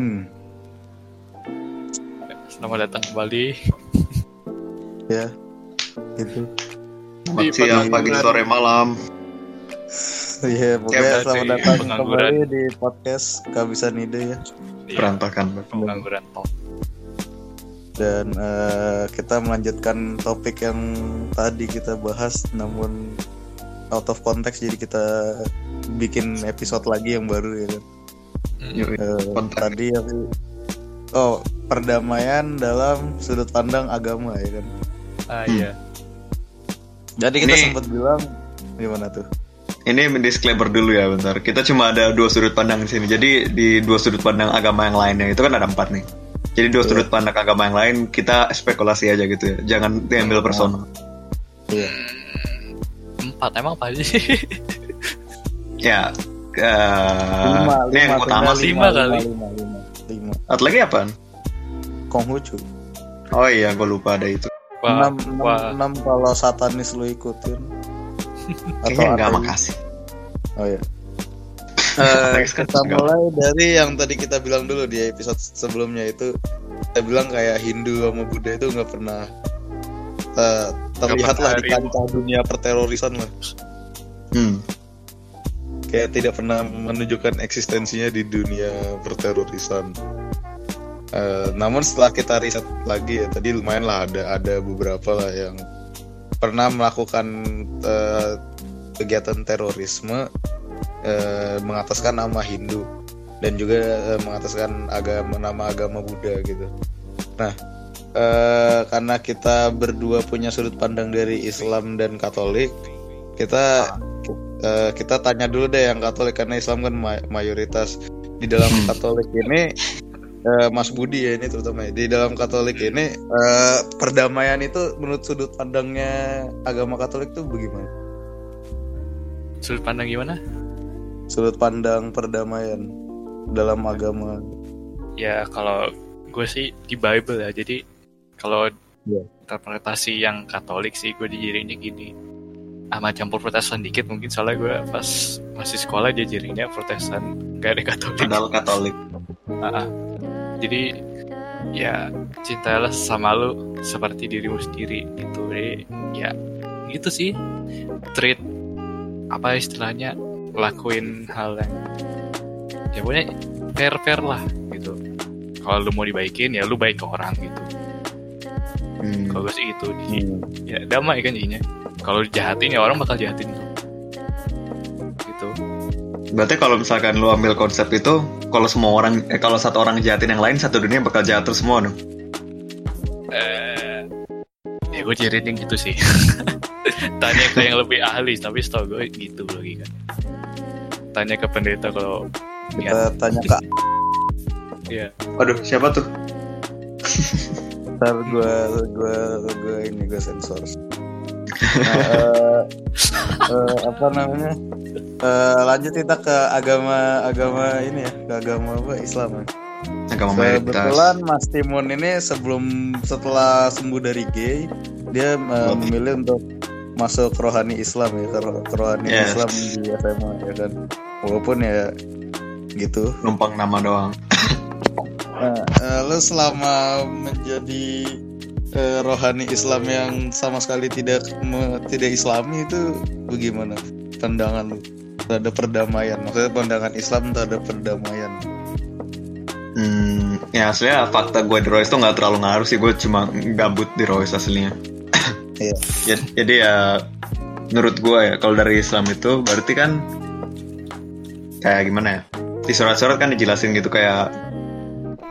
Hmm, Selamat datang kembali. ya. Selamat Di siang, pagi sore, malam. Iya, pokoknya berarti selamat datang kembali di podcast Kehabisan Ide ya. Iya, Berantakan. pengangguran talk. Dan eh, kita melanjutkan topik yang tadi kita bahas namun out of context jadi kita bikin episode lagi yang baru ya kan. Hmm. Yuk, Konten. tadi yang Oh, perdamaian dalam sudut pandang agama ya kan. Ah Hmm. iya. Jadi kita Ini- sempat bilang gimana tuh? Ini disclaimer dulu ya bentar. Kita cuma ada dua sudut pandang di sini. Jadi di dua sudut pandang agama yang lainnya itu kan ada empat nih. Jadi dua Iya. sudut pandang agama yang lain kita spekulasi aja gitu ya. Jangan diambil personal. Iya. Empat emang apa sih? Ya. Eh, ini yang utama sih. lima kali. Lima, lima, lima. Satu lagi apaan? Konghucu. Oh iya, gue lupa ada itu. Wah, enam, enam, wah. enam kalau satanis lu ikutin Kayaknya enggak makasih. oh ya Ateis kan kita enggak. mulai dari yang tadi kita bilang dulu di episode sebelumnya itu kita bilang kayak Hindu sama Buddha itu nggak pernah eh, terlihat lah di kancah dunia perterorisan lah Hmm. Kayak tidak pernah menunjukkan eksistensinya di dunia perterorisan Eh, namun setelah kita riset lagi ya tadi lumayan lah ada ada beberapa lah yang pernah melakukan eh, kegiatan terorisme eh, mengataskan nama Hindu dan juga eh, mengataskan agama nama agama Buddha gitu. Nah eh, karena kita berdua punya sudut pandang dari Islam dan Katolik, kita eh, kita tanya dulu deh yang Katolik karena Islam kan ma- mayoritas di dalam Katolik ini eh, Mas Budi ya ini terutama ya. di dalam Katolik ini eh, perdamaian itu menurut sudut pandangnya agama Katolik tuh bagaimana? Sudut pandang gimana? Sudut pandang perdamaian dalam agama. Ya kalau gue sih di Bible ya. Jadi kalau Iya. interpretasi yang Katolik sih gue dijaringnya gini. Sama campur Protestan dikit mungkin soalnya gue pas masih sekolah dia jaringnya Protestan gak ada Katolik. Padahal Katolik. Ah, ah. Jadi ya cintailah sama lu seperti dirimu sendiri gitu. Jadi ya gitu sih. Treat apa istilahnya ngelakuin hal yang ya pokoknya fair fair lah gitu. Kalau lu mau dibaikin ya lu baik ke orang gitu. Hmm. Kalau gue sih gitu. Jadi ya damai kan jadinya. Kalau dijahatin ya orang bakal jahatin tuh. Gitu. Berarti kalau misalkan lu ambil konsep itu, kalau semua orang, eh, kalau satu orang jahatin yang lain, satu dunia bakal jahat terus semua dong. eh ya gue jadinya gitu sih tanya ke yang lebih ahli tapi setahu gue gitu lagi kan tanya ke pendeta kalau Kita tanya kak, ya Waduh, siapa tuh? ntar gue gue gue ini gue sensor. Nah, eh, apa namanya? Eh, lanjut kita ke agama agama ini ya, ke agama apa Islam ya. Agama mayoritas. Kebetulan Mas Timun ini sebelum setelah sembuh dari gay, dia uh, memilih untuk masuk rohani Islam ya, rohani Yes. Islam di SMA ya kan. Walaupun ya gitu. Numpang nama doang. Nah, eh, lu selama menjadi eh, rohani Islam yang sama sekali tidak me- tidak Islami itu bagaimana pandangan lu terhadap perdamaian? Maksudnya pandangan Islam terhadap perdamaian. Hmm, ya aslinya fakta gue di Royce tuh nggak terlalu ngaruh sih. Gue cuma gabut di Royce aslinya. Iya. jadi, jadi ya, menurut gue ya, kalau dari Islam itu berarti kan kayak gimana ya? Di surat-surat kan dijelasin gitu kayak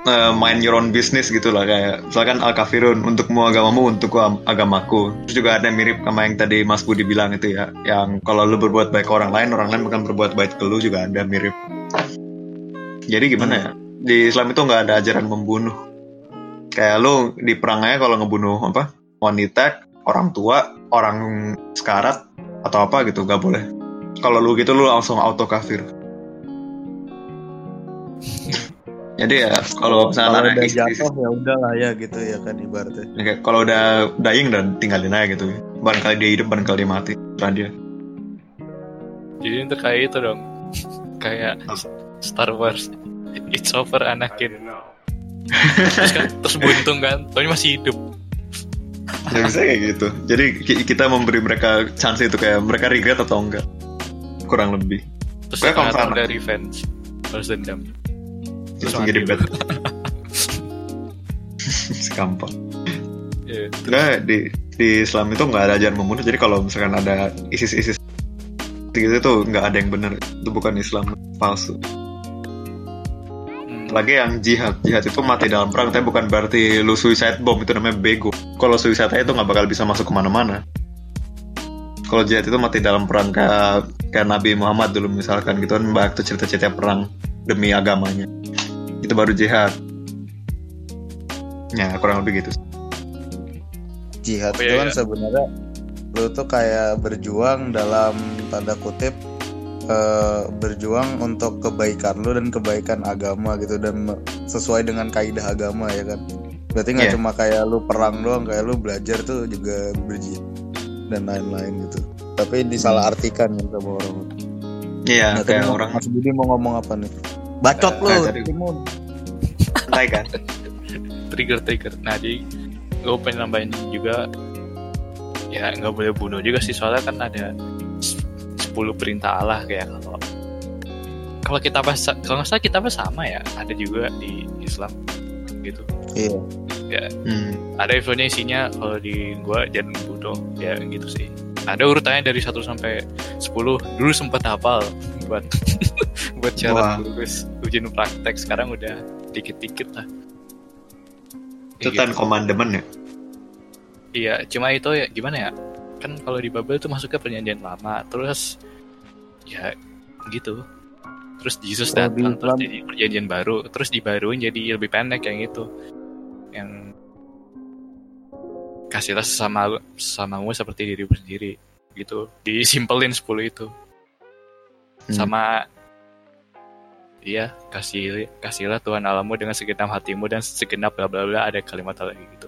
eh, mind your own business gitu lah kayak misalkan al kafirun untukmu agamamu untukku am- agamaku. Terus juga ada mirip sama yang tadi Mas Budi bilang itu ya yang kalau lu berbuat baik ke orang lain orang lain akan berbuat baik ke lu juga ada mirip. Jadi gimana ya? Di Islam itu nggak ada ajaran membunuh. Kayak lu di perang aja kalau ngebunuh apa? Wanita orang tua orang sekarat atau apa gitu nggak boleh. Kalau lu gitu lu langsung auto kafir jadi ya kalau misalnya Kalau udah jatuh ya udahlah ya gitu ya kan ibaratnya. Ya, kayak kalau udah dying dan tinggalin aja gitu. Barangkali dia hidup barangkali dia mati. Terserah dia. Jadi kayak itu dong. Kayak? Star Wars. It's over Anakin. Terus kan terus buntung kan. Tapi masih hidup. Ya bisa kayak gitu. Jadi ki- kita memberi mereka chance itu kayak mereka regret atau enggak? Kurang lebih. Terus ternyata confirm. udah revenge. Balas dendam terus jadi lu. bad segampang. Iya. Nah, di di Islam itu nggak ada ajaran membunuh jadi kalau misalkan ada ISIS-ISIS gitu itu nggak ada yang benar. Itu bukan Islam palsu. Hmm. lagi yang jihad. Jihad itu mati dalam perang tapi bukan berarti lu suicide bomb itu namanya bego. Kalau suicide itu nggak bakal bisa masuk ke mana-mana. Kalau jihad itu mati dalam perang kayak kayak Nabi Muhammad dulu misalkan gitu kan banyak tuh cerita-cerita perang demi agamanya itu baru jihad ya kurang lebih gitu jihad Oh, itu iya, kan iya. sebenarnya lu tuh kayak berjuang dalam tanda kutip eh, berjuang untuk kebaikan lu dan kebaikan agama gitu dan sesuai dengan kaidah agama ya kan berarti nggak Iya. cuma kayak lu perang doang kayak lu belajar tuh juga berjihad dan lain-lain gitu tapi disalah artikan gitu sama orang iya Nah, tadi kayak orang Mas Budi mau ngomong apa nih bacot Eh, lu. Timun. Santai kan? Trigger trigger. Nah jadi gue pengen nambahin juga ya nggak boleh bunuh juga sih soalnya kan ada s- 10 perintah Allah kayak kalau kalau kita pas kalau nggak salah kita sama ya ada juga di Islam gitu. Iya. Hmm. ada infonya isinya kalau di gua jangan bunuh ya gitu sih. Ada urutannya dari 1 sampai 10 dulu sempat hafal buat buat Wah. syarat lulus ujian praktek sekarang udah dikit-dikit lah itu Kayak ten gitu. commandment ya Iya, cuma itu ya gimana ya? Kan kalau di Babel itu masuknya perjanjian lama, terus ya gitu. Terus Yesus datang terus jadi perjanjian baru, terus dibaruin jadi lebih pendek yang itu. Yang kasihlah sesama sesamamu seperti dirimu sendiri gitu. Disimpelin 10 itu. Hmm. Sama Iya, kasih kasihlah Tuhan Allahmu dengan segenap hatimu dan segenap bla bla bla ada kalimat lagi gitu.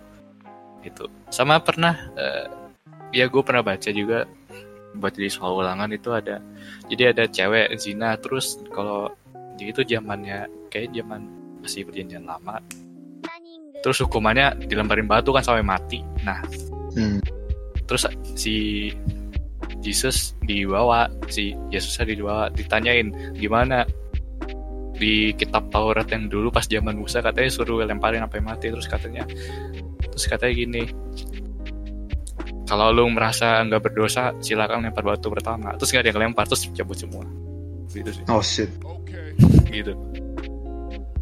Itu. Sama pernah eh, ya gue pernah baca juga buat jadi soal ulangan itu ada jadi ada cewek zina terus kalau jadi itu zamannya kayak zaman masih perjanjian lama terus hukumannya dilemparin batu kan sampai mati nah Hmm. terus si Jesus dibawa si Yesusnya dibawa ditanyain gimana di kitab Taurat yang dulu pas zaman Musa katanya suruh lemparin sampai mati. Terus katanya terus katanya gini kalau lu merasa nggak berdosa silakan lempar batu pertama. Terus nggak ada yang lempar terus cabut semua. Gitu sih. Oh shit. Gitu.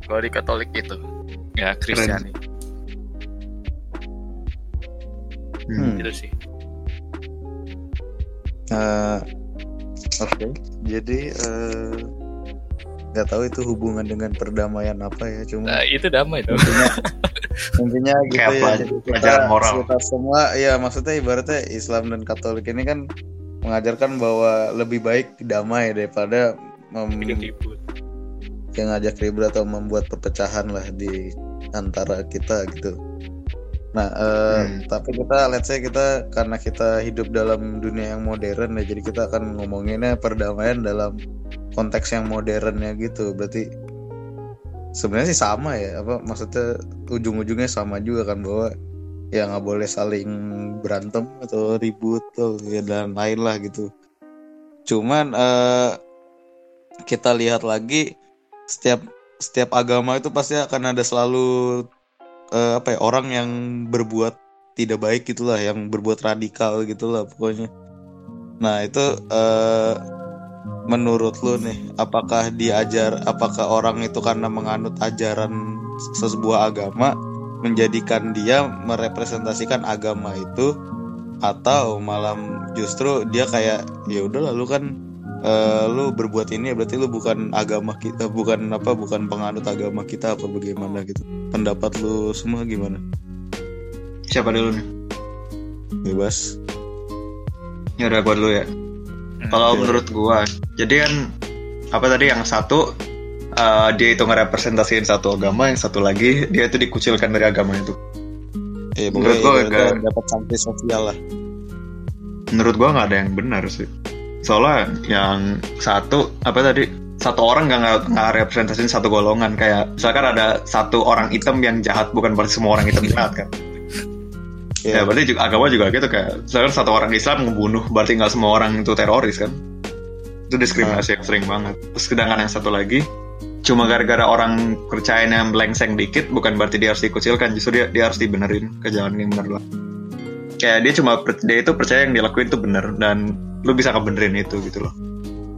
Kalau di Katolik gitu. Ya Kristiani. Hmm. Hmm. gitu sih. Eh, Oke, jadi eh, nggak tahu itu hubungan dengan perdamaian apa ya, cuma nah, itu damai dong intinya intinya gitu Kayak ya. jadi kita, pelajaran moral. kita semua, ya maksudnya ibaratnya Islam dan Katolik ini kan mengajarkan bahwa lebih baik damai daripada mem- ribut yang ngajak ribut atau membuat perpecahan lah di antara kita gitu. Nah, eh, Hmm. tapi kita let's say kita karena kita hidup dalam dunia yang modern ya, jadi kita akan ngomonginnya perdamaian dalam konteks yang modernnya gitu. Berarti sebenarnya sih sama ya, apa maksudnya ujung-ujungnya sama juga kan bahwa ya nggak boleh saling berantem atau ribut atau ya dan lain lah gitu. Cuman eh, kita lihat lagi setiap setiap agama itu pasti akan ada selalu eh, apa ya orang yang berbuat tidak baik gitulah yang berbuat radikal gitulah pokoknya nah itu eh, menurut lu nih apakah diajar apakah orang itu karena menganut ajaran sebuah agama menjadikan dia merepresentasikan agama itu atau malam justru dia kayak ya udah lalu kan eh, lu berbuat ini berarti lu bukan agama kita bukan apa bukan penganut agama kita apa bagaimana gitu. Pendapat lu semua gimana? Siapa dulu nih? Bebas. Ya udah gua dulu ya Hmm. kalau Iya. menurut gua jadi kan apa tadi yang satu eh, dia itu ngerepresentasiin satu agama yang satu lagi dia itu dikucilkan dari agama itu eh Menurut gua agak- dapat sanksi sosial lah menurut gua nggak ada yang benar sih soalnya yang satu apa tadi satu orang nggak nggak representasiin satu golongan kayak misalkan ada satu orang hitam yang jahat bukan berarti semua orang hitam jahat kan. Ya berarti juga agama juga gitu kayak misalkan satu orang Islam ngebunuh berarti nggak semua orang itu teroris kan? Itu diskriminasi yang sering banget. Terus sedangkan yang satu lagi cuma gara-gara orang percayanya melengseng dikit bukan berarti dia harus dikucilkan justru dia, dia harus dibenerin ke jalan yang benar lah. Kayak dia cuma dia itu percaya yang dilakuin itu bener dan lu bisa ngebenerin itu gitu loh.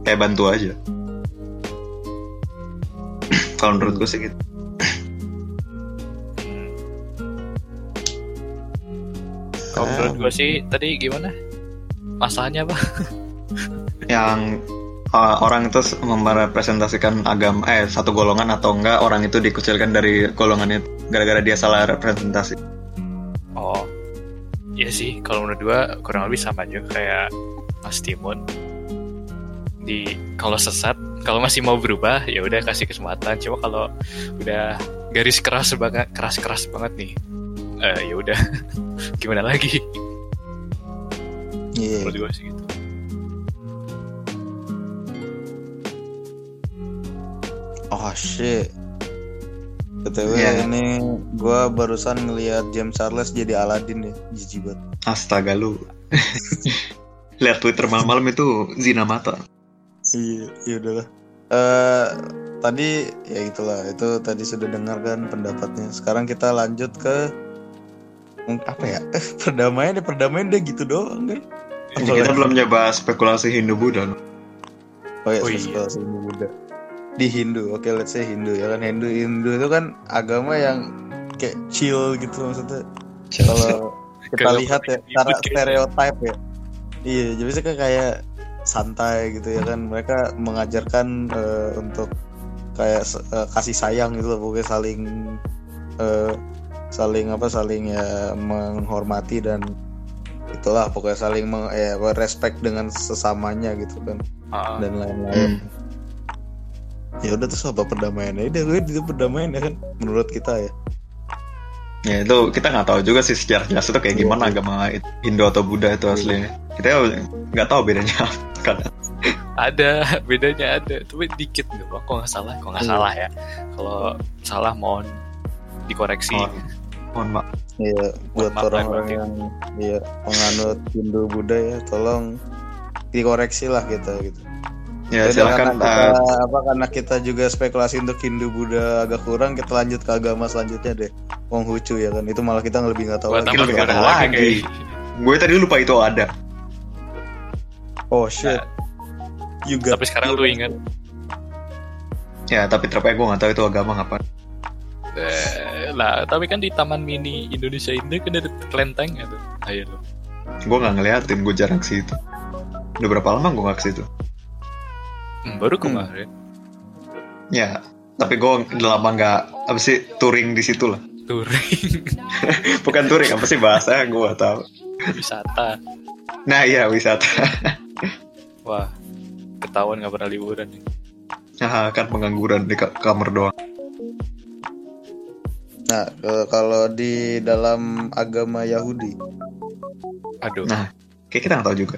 Kayak bantu aja. Kalau menurut gue sih gitu Kalau menurut gue sih tadi gimana? Masalahnya apa? yang uh, orang itu merepresentasikan agama eh satu golongan atau enggak orang itu dikucilkan dari golongan itu gara-gara dia salah representasi Oh, iya sih. Kalau menurut gue kurang lebih sama juga kayak Mas Timun. Di kalau sesat, kalau masih mau berubah ya udah kasih kesempatan. Cuma kalau udah garis keras banget, keras keras banget nih, eh ya udah gimana lagi? Iya. Menurut gue sih gitu. Oh shit. BTW Iya. ini gua barusan ngelihat James Charles jadi Aladdin ya, jijik banget. astaga lu lihat Twitter malam-malam itu zina mata Iya, iya udahlah. Eh tadi ya itulah, itu tadi sudah dengarkan pendapatnya. Sekarang kita lanjut ke apa ya? Eh, perdamaian deh, perdamaian deh gitu doang kan. Jadi kita belum nyoba spekulasi Hindu Buddha loh. Oh iya, Oh iya. Hindu Buddha. Di Hindu, oke let's say Hindu ya kan. Hindu Hindu itu kan agama yang kayak chill gitu maksudnya. Kalau kita lihat ya cara kayak stereotype ya. Iya, jadi kan kayak santai gitu ya kan. Mereka mengajarkan eh, untuk kayak eh, kasih sayang gitu loh, pokoknya saling eh, saling apa saling ya menghormati dan itulah pokoknya saling meng, ya, respect dengan sesamanya gitu kan Ah, dan lain-lain. Hmm. Ya udah terus apa perdamaiannya? Udah gue itu perdamaian ya kan menurut kita ya. Ya itu kita nggak tahu juga sih sejarah jelas itu kayak Iya, gimana iya. agama Hindu atau Buddha itu aslinya. Kita nggak tahu bedanya kan. ada bedanya ada, tapi dikit doang. Kok nggak salah? Kok nggak Iya. salah ya? Kalau salah mohon dikoreksi. Oh. Mohon maaf. Iya, buat orang-orang yang iya penganut Hindu Buddha ya, tolong dikoreksi lah kita gitu. Ya Jadi silakan. karena kita, eh, apa karena kita juga spekulasi untuk Hindu Buddha agak kurang, kita lanjut ke agama selanjutnya deh. Konghucu ya kan, itu malah kita lebih nggak tahu Buat lagi. lebih gimana ada lagi? lagi. gue tadi lupa itu ada. Oh shit, you got Tapi sekarang lu ingat Ya tapi terpakai gue nggak tahu itu agama apa. Eh, lah, tapi kan di Taman Mini Indonesia ini kan ada kelenteng ya tuh. Ayo lo. Gue nggak ngeliatin, gue jarang ke situ. Udah berapa lama gue nggak ke situ? Hmm, baru Hmm. kemarin. Ya, tapi gue udah lama nggak apa sih touring di situ lah. Touring Bukan touring, apa sih bahasanya gue tahu. wisata. Nah iya wisata. Wah, ketahuan nggak pernah liburan nih. Nah, kan pengangguran di ka- kamar doang. Nah, eh, kalau di dalam agama Yahudi, Aduh, Nah. Kayak kita nggak tahu juga.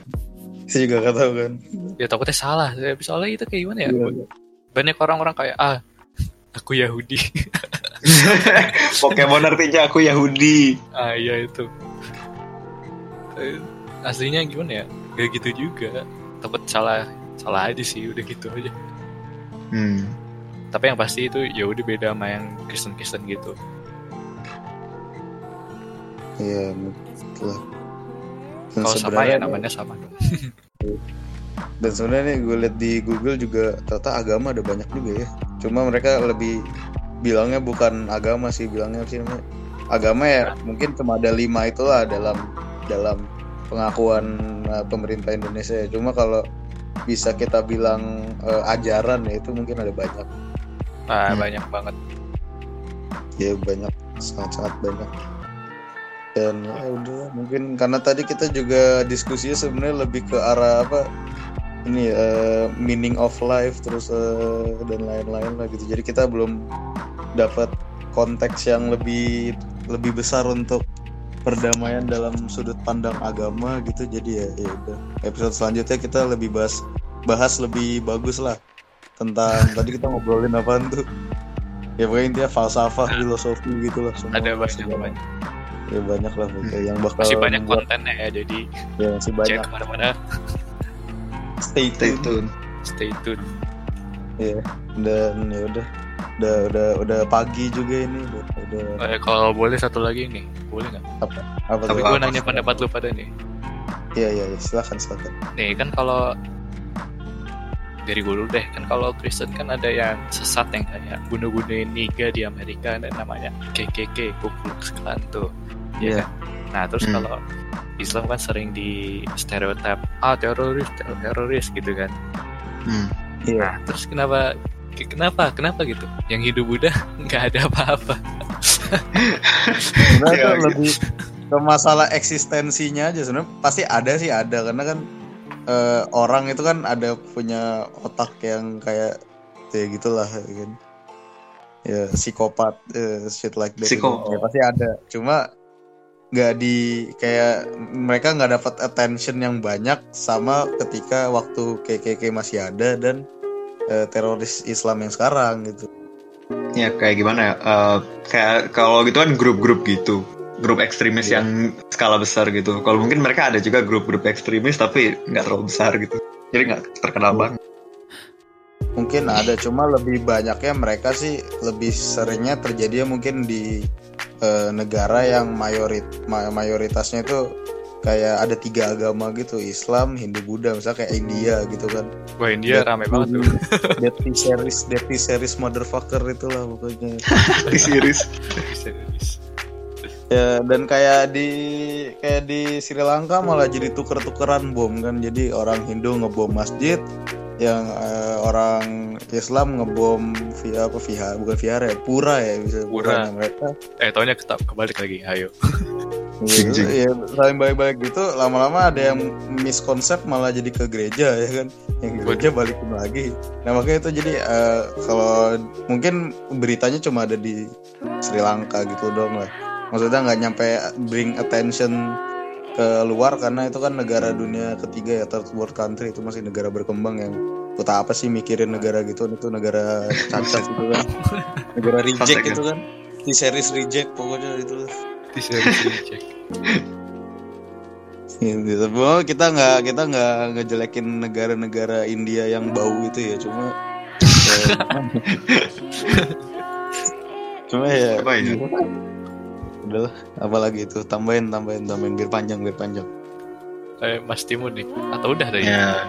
saya juga nggak tahu kan. ya takutnya salah. Soalnya itu kayak gimana ya? Iya. Banyak orang-orang kayak ah, aku Yahudi. Pokemon artinya aku Yahudi. ah iya itu. Eh, Aslinya gimana ya? Gak gitu juga. Takut salah salah aja sih, udah gitu aja. Hmm. Tapi yang pasti itu ya udah beda sama yang Kristen-Kristen gitu. Iya, betul. Dan Kalau sama ya namanya sama dong. Dan sebenarnya nih gue lihat di Google juga ternyata agama ada banyak juga ya. Cuma mereka lebih bilangnya bukan agama sih, bilangnya sih namanya agama ya mungkin cuma ada lima itulah dalam dalam pengakuan uh, pemerintah Indonesia. Cuma kalau bisa kita bilang uh, ajaran ya itu mungkin ada banyak. Nah, Hmm. banyak banget. Ya banyak, sangat-sangat banyak. Dan ya udah mungkin karena tadi kita juga diskusinya sebenarnya lebih ke arah apa ini eh, meaning of life terus eh, dan lain-lain lah gitu. Jadi kita belum dapat konteks yang lebih lebih besar untuk perdamaian dalam sudut pandang agama gitu. Jadi ya ya udah. Episode selanjutnya kita lebih bahas bahas lebih bagus lah tentang tadi kita ngobrolin apaan tuh? Ya pokoknya intinya falsafah filosofi gitu lah semua. Ada banyak banyak ya banyak lah pokoknya yang bakal masih banyak membuat- kontennya ya jadi ya masih banyak. cek ke mana-mana. Stay Stay tune. Tune. stay tune. Ya dan ya udah. Udah udah udah pagi juga ini. Udah, udah. Eh, kalau boleh satu lagi nih boleh nggak? Apa? Tapi tuh? gue apa? nanya pendapat lu pada nih. Iya iya iya silakan silakan. nih kan kalau dari gue dulu deh kan kalau Kristen kan ada yang sesat yang kayak bunuh-bunuhin niga di Amerika ada namanya KKK Ku Klux Klan tuh Iya. ya kan? nah terus Hmm. kalau Islam kan sering di stereotip ah teroris teroris gitu kan Hmm. Iya. nah terus kenapa kenapa kenapa gitu yang hidup Buddha nggak ada apa-apa Sebenarnya Iya, lebih ke masalah eksistensinya aja sebenarnya pasti ada sih ada karena kan eh, orang itu kan ada punya otak yang kayak ya gitulah ya kan. Ya psikopat eh, shit like that. Psiko- Ya, pasti ada. Cuma nggak di kayak mereka nggak dapat attention yang banyak sama ketika waktu KKK masih ada dan eh, teroris Islam yang sekarang gitu. Ya kayak gimana ya? Eh, kayak kalau gitu kan grup-grup gitu, grup ekstremis Iya. yang skala besar gitu. Kalau mungkin mereka ada juga grup-grup ekstremis tapi nggak terlalu besar gitu. Jadi nggak terkenal banget. mungkin ada cuma lebih banyaknya mereka sih lebih seringnya terjadi mungkin di eh, negara yang mayorit ma- mayoritasnya itu kayak ada tiga agama gitu Islam Hindu Buddha misalnya kayak India gitu kan Wah India rame banget tuh Dirty series Dirty series motherfucker itulah pokoknya Di series. Ya dan kayak di kayak di Sri Lanka malah jadi tuker-tukeran bom kan. Jadi orang Hindu ngebom masjid yang eh, orang Islam ngebom via apa via bukan vihara ya pura ya bisa Pura. mereka. Eh taunya ketap kebalik lagi ayo. Jing, gitu, jing. ya saling balik-balik gitu lama-lama ada yang miskonsep malah jadi ke gereja ya kan. Yang gereja balikin lagi. Nah makanya itu jadi eh, kalau mungkin beritanya cuma ada di Sri Lanka gitu dong lah maksudnya nggak nyampe bring attention ke luar karena itu kan negara dunia ketiga ya third world country. Itu masih negara berkembang yang kota apa sih mikirin negara gitu? Itu negara cacat gitu kan. Negara reject gitu kan. Di series reject pokoknya itu. Di serius cek Gitu. Kita nggak kita nggak ngejelekin negara-negara India yang bau itu ya. Cuma ya, cuma ya. Ya? Udahlah apalagi itu tambahin tambahin tambahin biar panjang biar panjang kayak Mas Timun nih atau udah tadi Ya.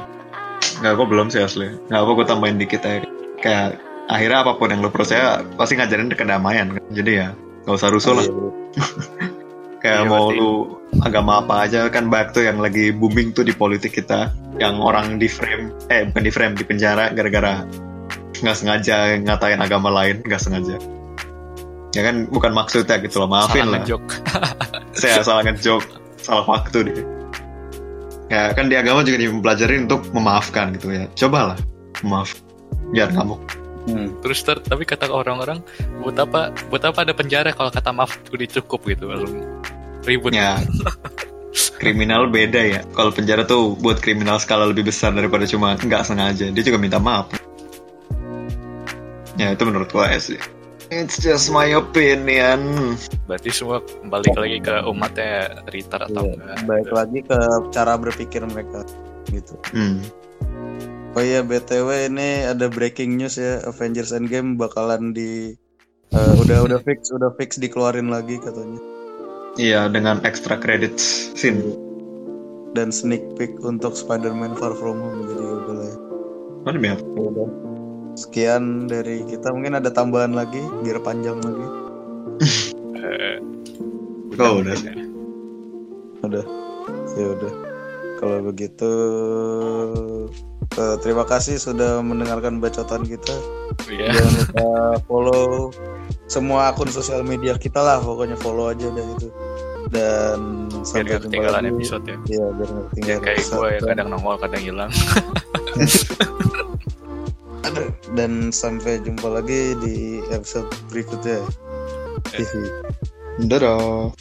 Nggak, gue belum sih asli. Nggak apa gue tambahin dikit ya. Kayak akhirnya apa pun yang lo percaya pasti ngajarin kedamaian kan. Jadi ya nggak usah rusuh lah. Iya. Kayak Iya, mau lu agama apa aja kan banyak tuh yang lagi booming tuh di politik kita. Yang orang di frame, eh bukan di frame, di penjara gara-gara nggak sengaja ngatain agama lain, nggak sengaja. Ya kan bukan maksudnya gitu loh, maafin salah lah. ngejok Saya salah ngejok, salah waktu deh. Ya kan di agama juga dipelajarin untuk memaafkan gitu ya. Cobalah maaf, biar ngamuk. Hmm. terus ter, tapi kata orang-orang buat apa buat apa ada penjara kalau kata maaf udah cukup gitu langsung ribut Ya, kriminal beda ya. Kalau penjara tuh buat kriminal skala lebih besar daripada cuma nggak sengaja. Dia juga minta maaf. Ya itu menurut gue sih. It's just my opinion. berarti semua kembali lagi ke umatnya Ritter atau Iya, enggak baik lagi ke cara berpikir mereka gitu Hmm. oh iya btw ini ada breaking news ya Avengers Endgame bakalan di eh, udah udah fix udah fix dikeluarin lagi katanya Iya dengan extra credits scene. dan sneak peek untuk Spider-Man Far From Home jadi udah lah demi apa? Ya udah. Sekian dari kita mungkin ada tambahan lagi biar panjang lagi. Eh, Oh, udah. Udah. Ya udah. Kalau begitu eh, terima kasih sudah mendengarkan bacotan kita. Iya. Jangan lupa follow semua akun sosial media kita lah pokoknya follow aja udah gitu. Dan biar sampai jumpa ketinggalan lagi. episode ya Iya, biar nggak ya ketinggalan kayak gue ya kadang nongol kadang hilang. Dan sampai jumpa lagi di episode berikutnya. Hihi. Dadah.